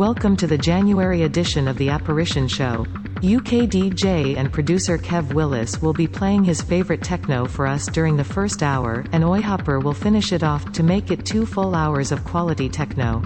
Welcome to the January edition of The Apparition Show. UK DJ and producer Kev Willis will be playing his favorite techno for us during the first hour, and Oyhopper will finish it off to make it two full hours of quality techno.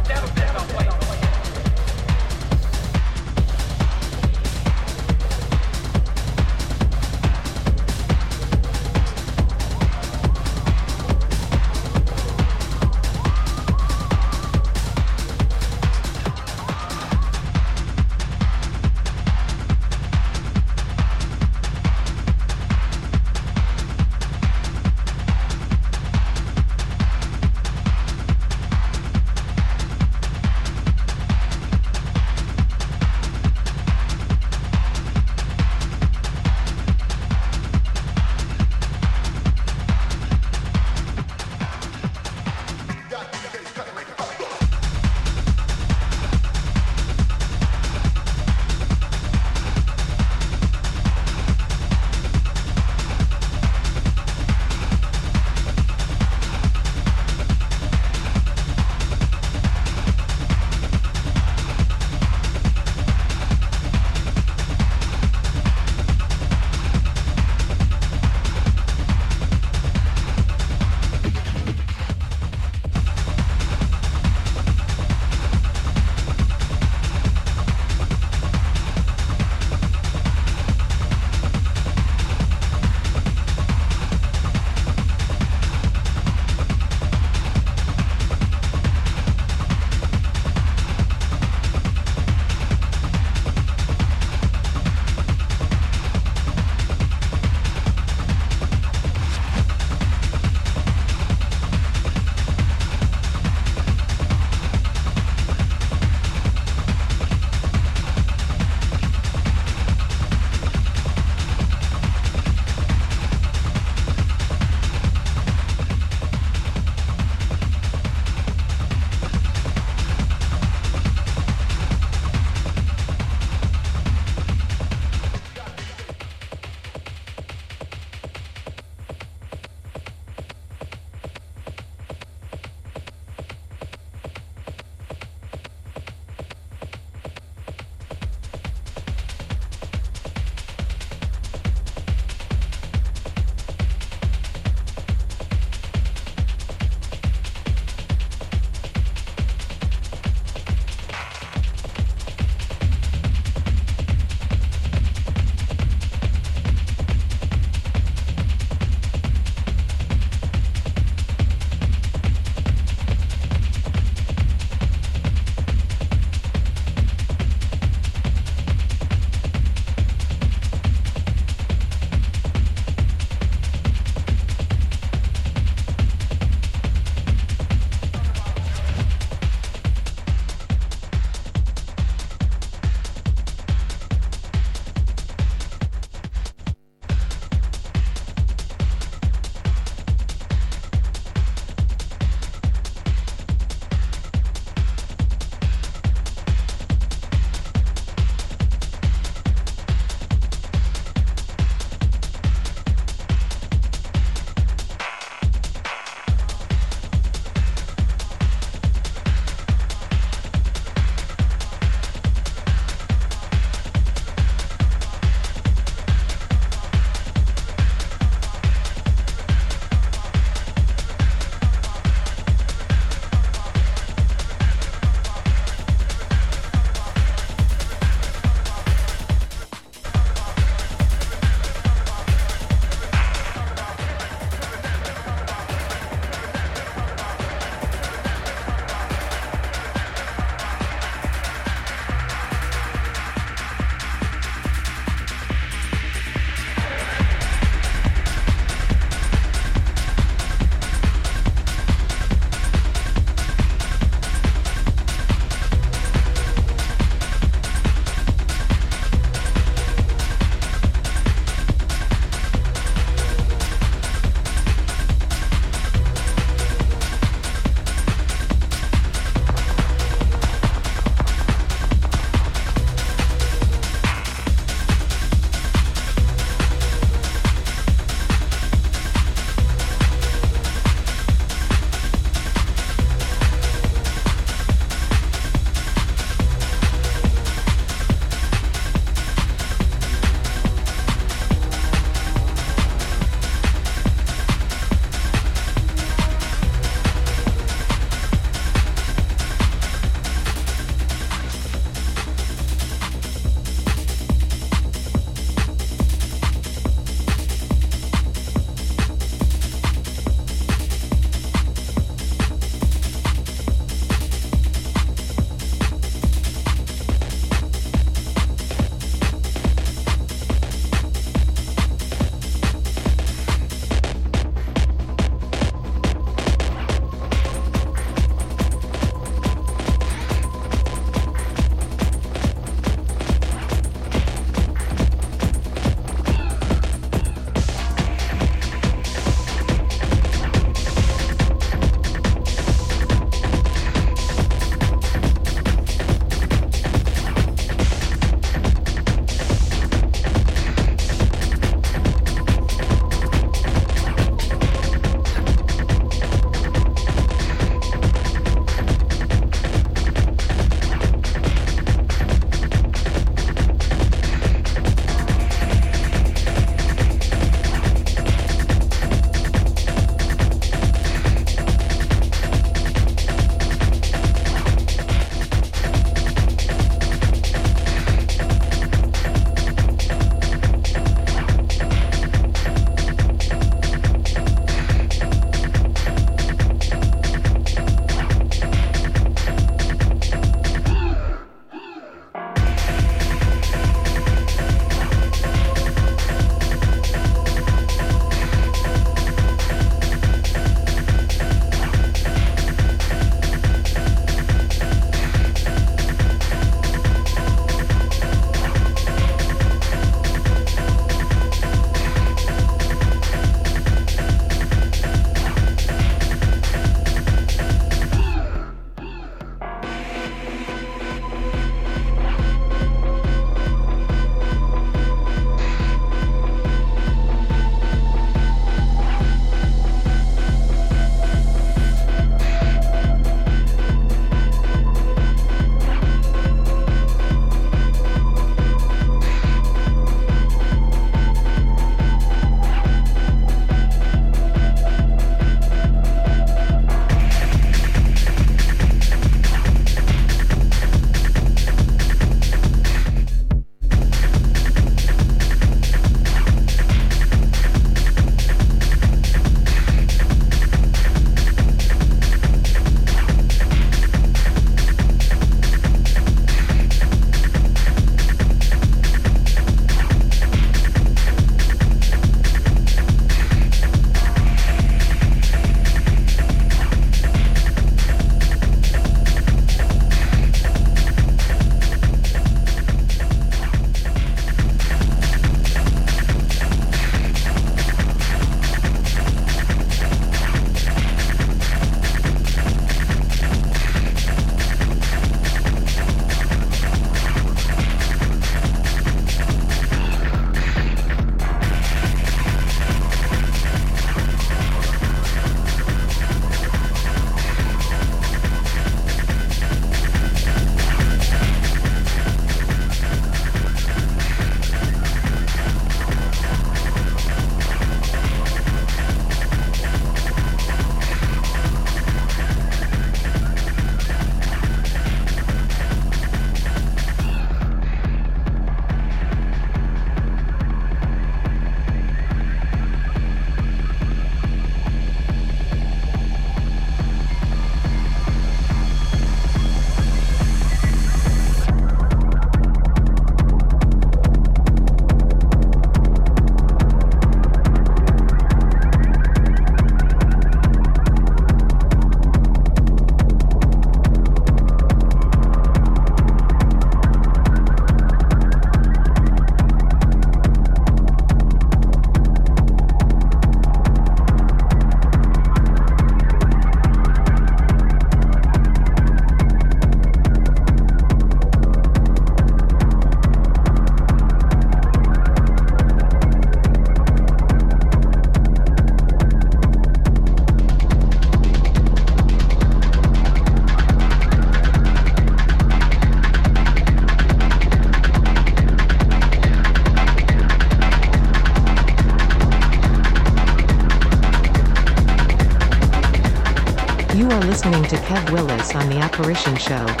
Kev Willis on The Apparition Show.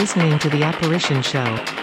Listening to The Apparition Show.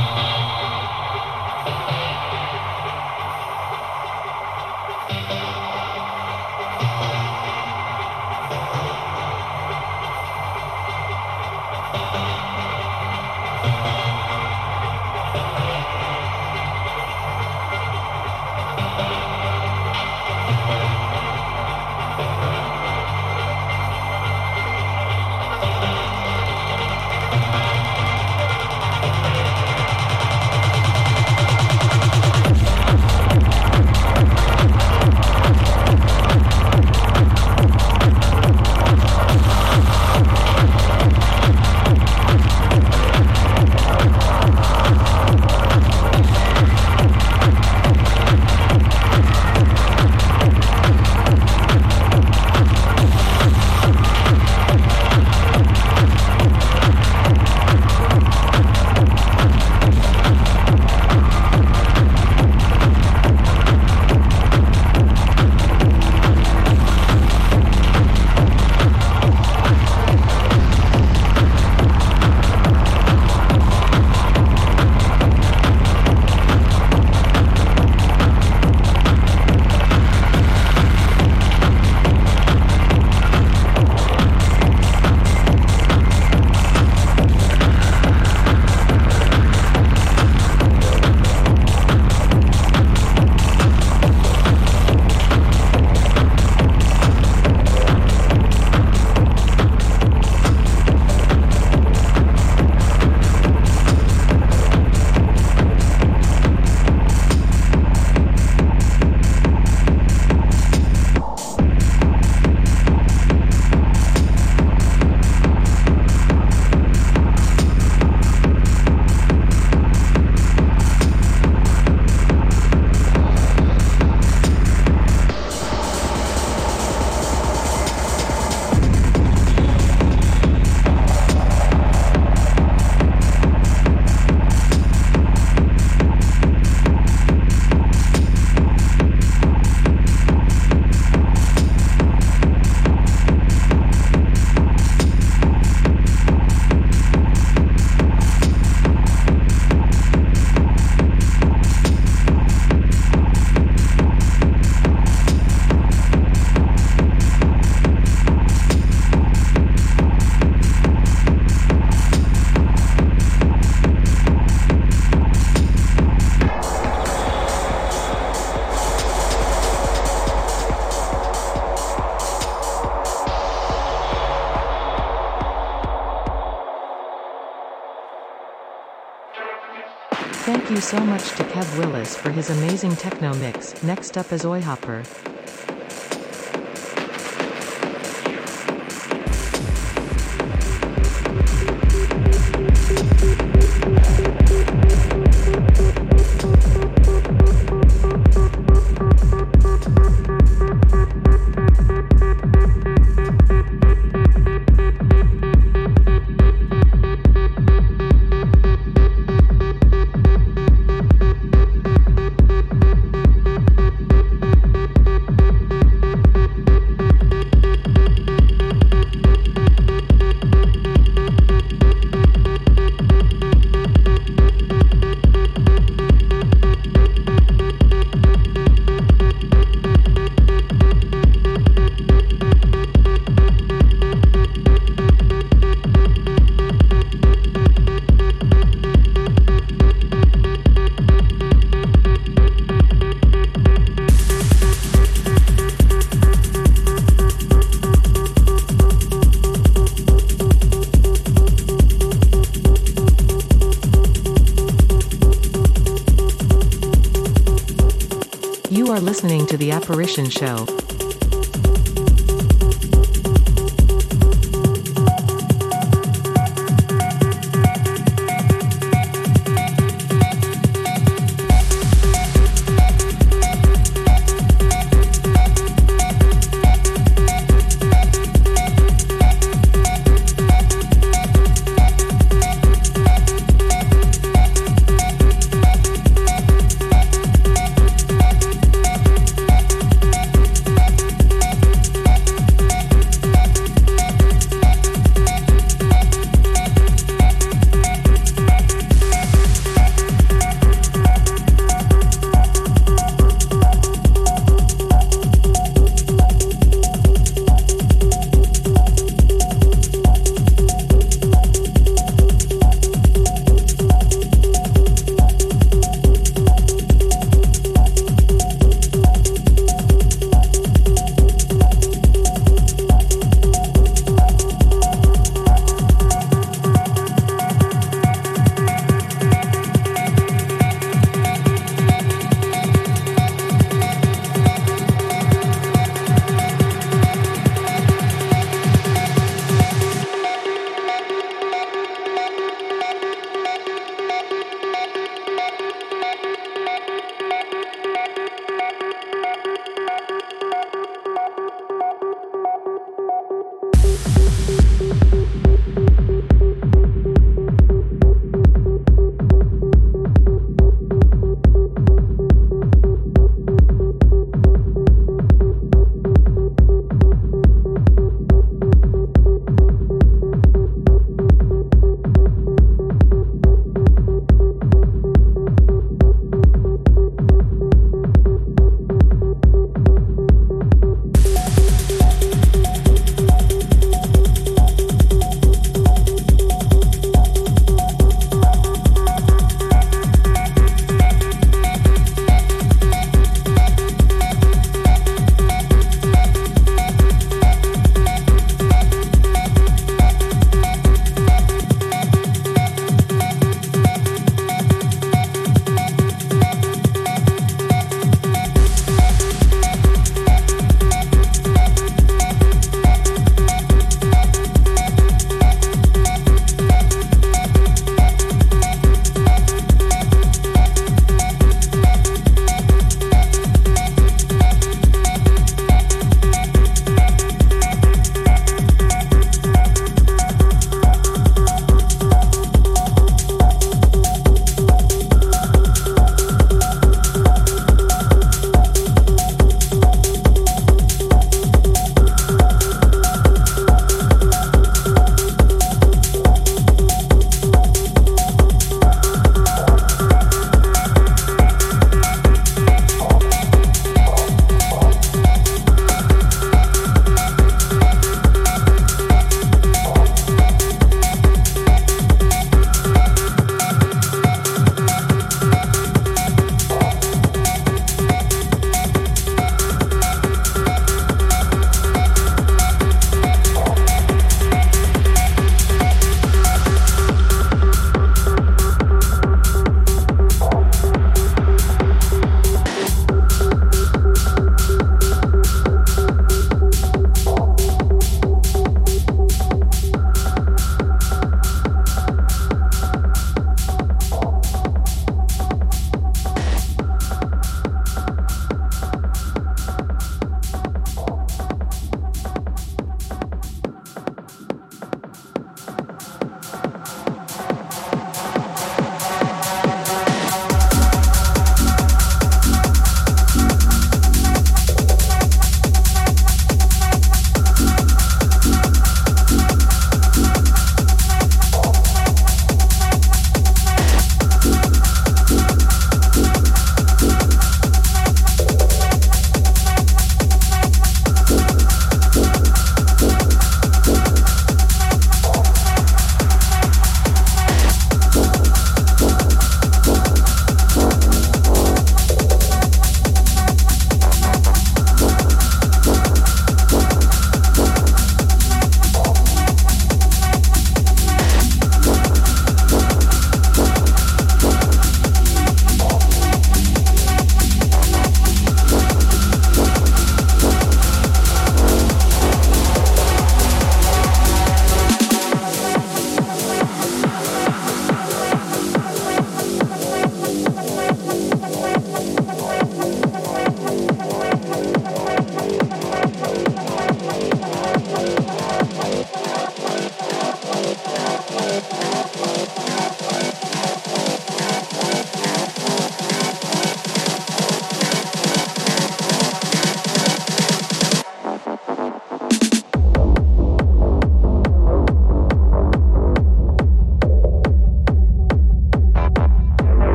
Uh-huh. So much to Kev Willis for his amazing techno mix. Next up is Oyhopper. You Apparition Show.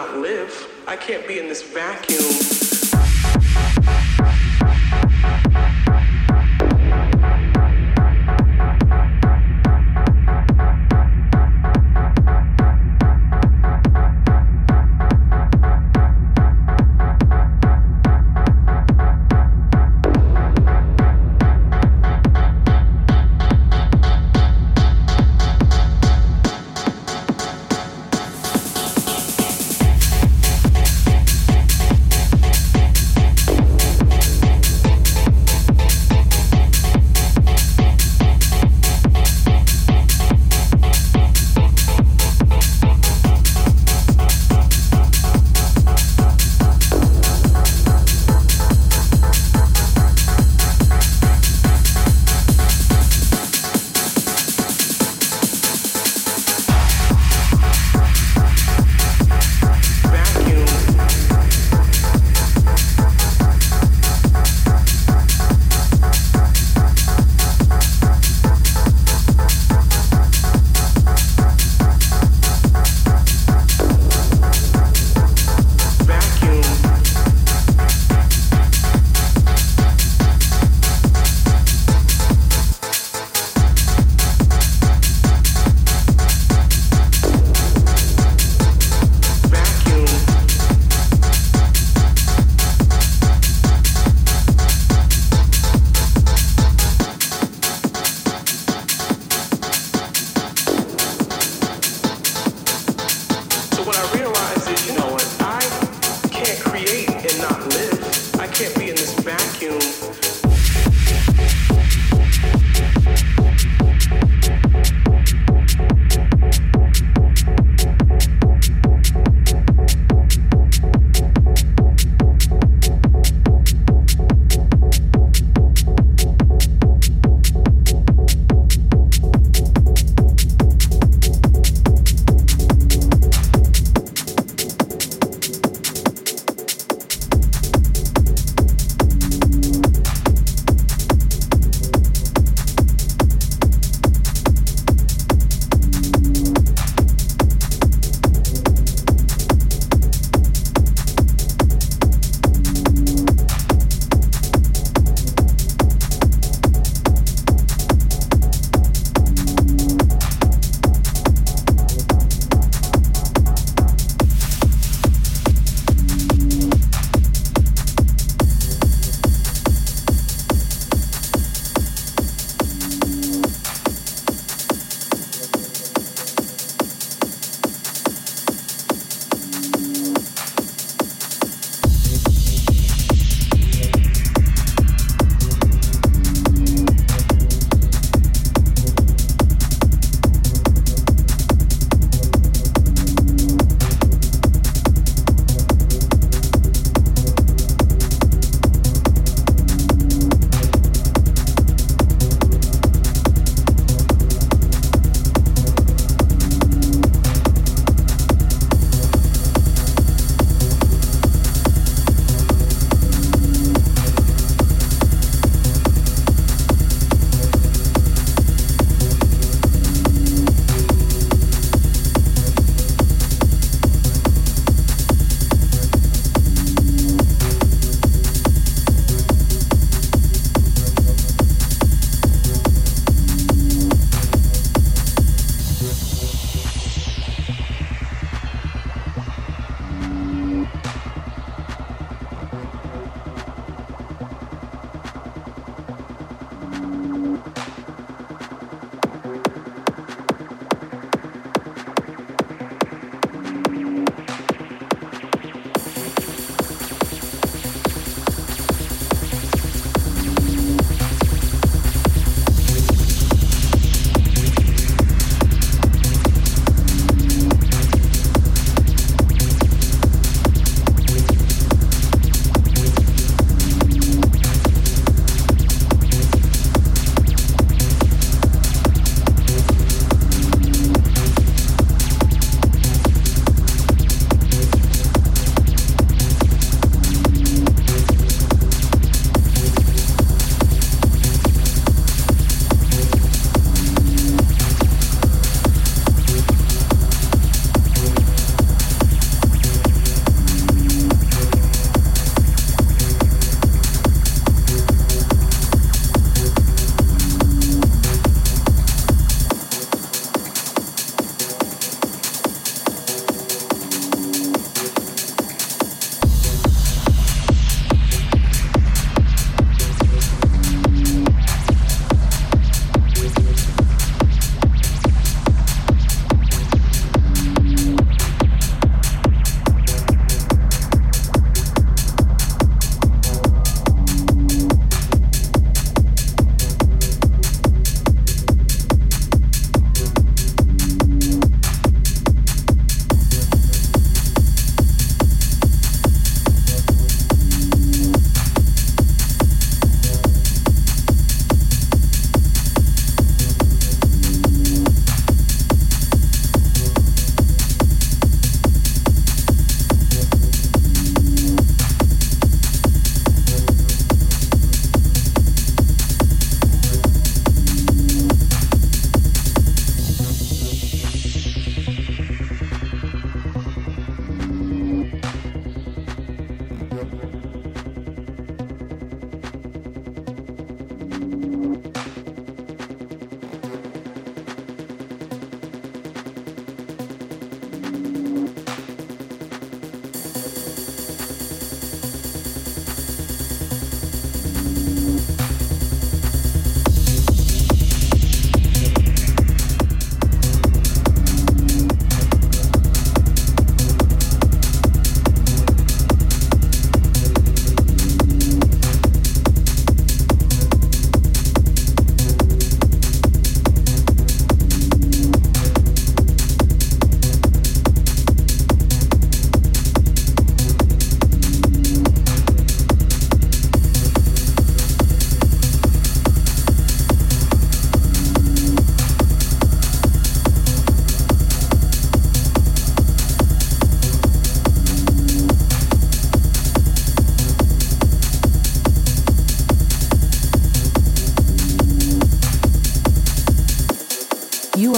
Not live. I can't be in this vacuum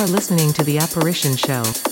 are listening to The Apparition Show.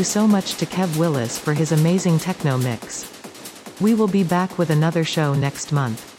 you so much to Kev Willis for his amazing techno mix. We will be back with another show next month.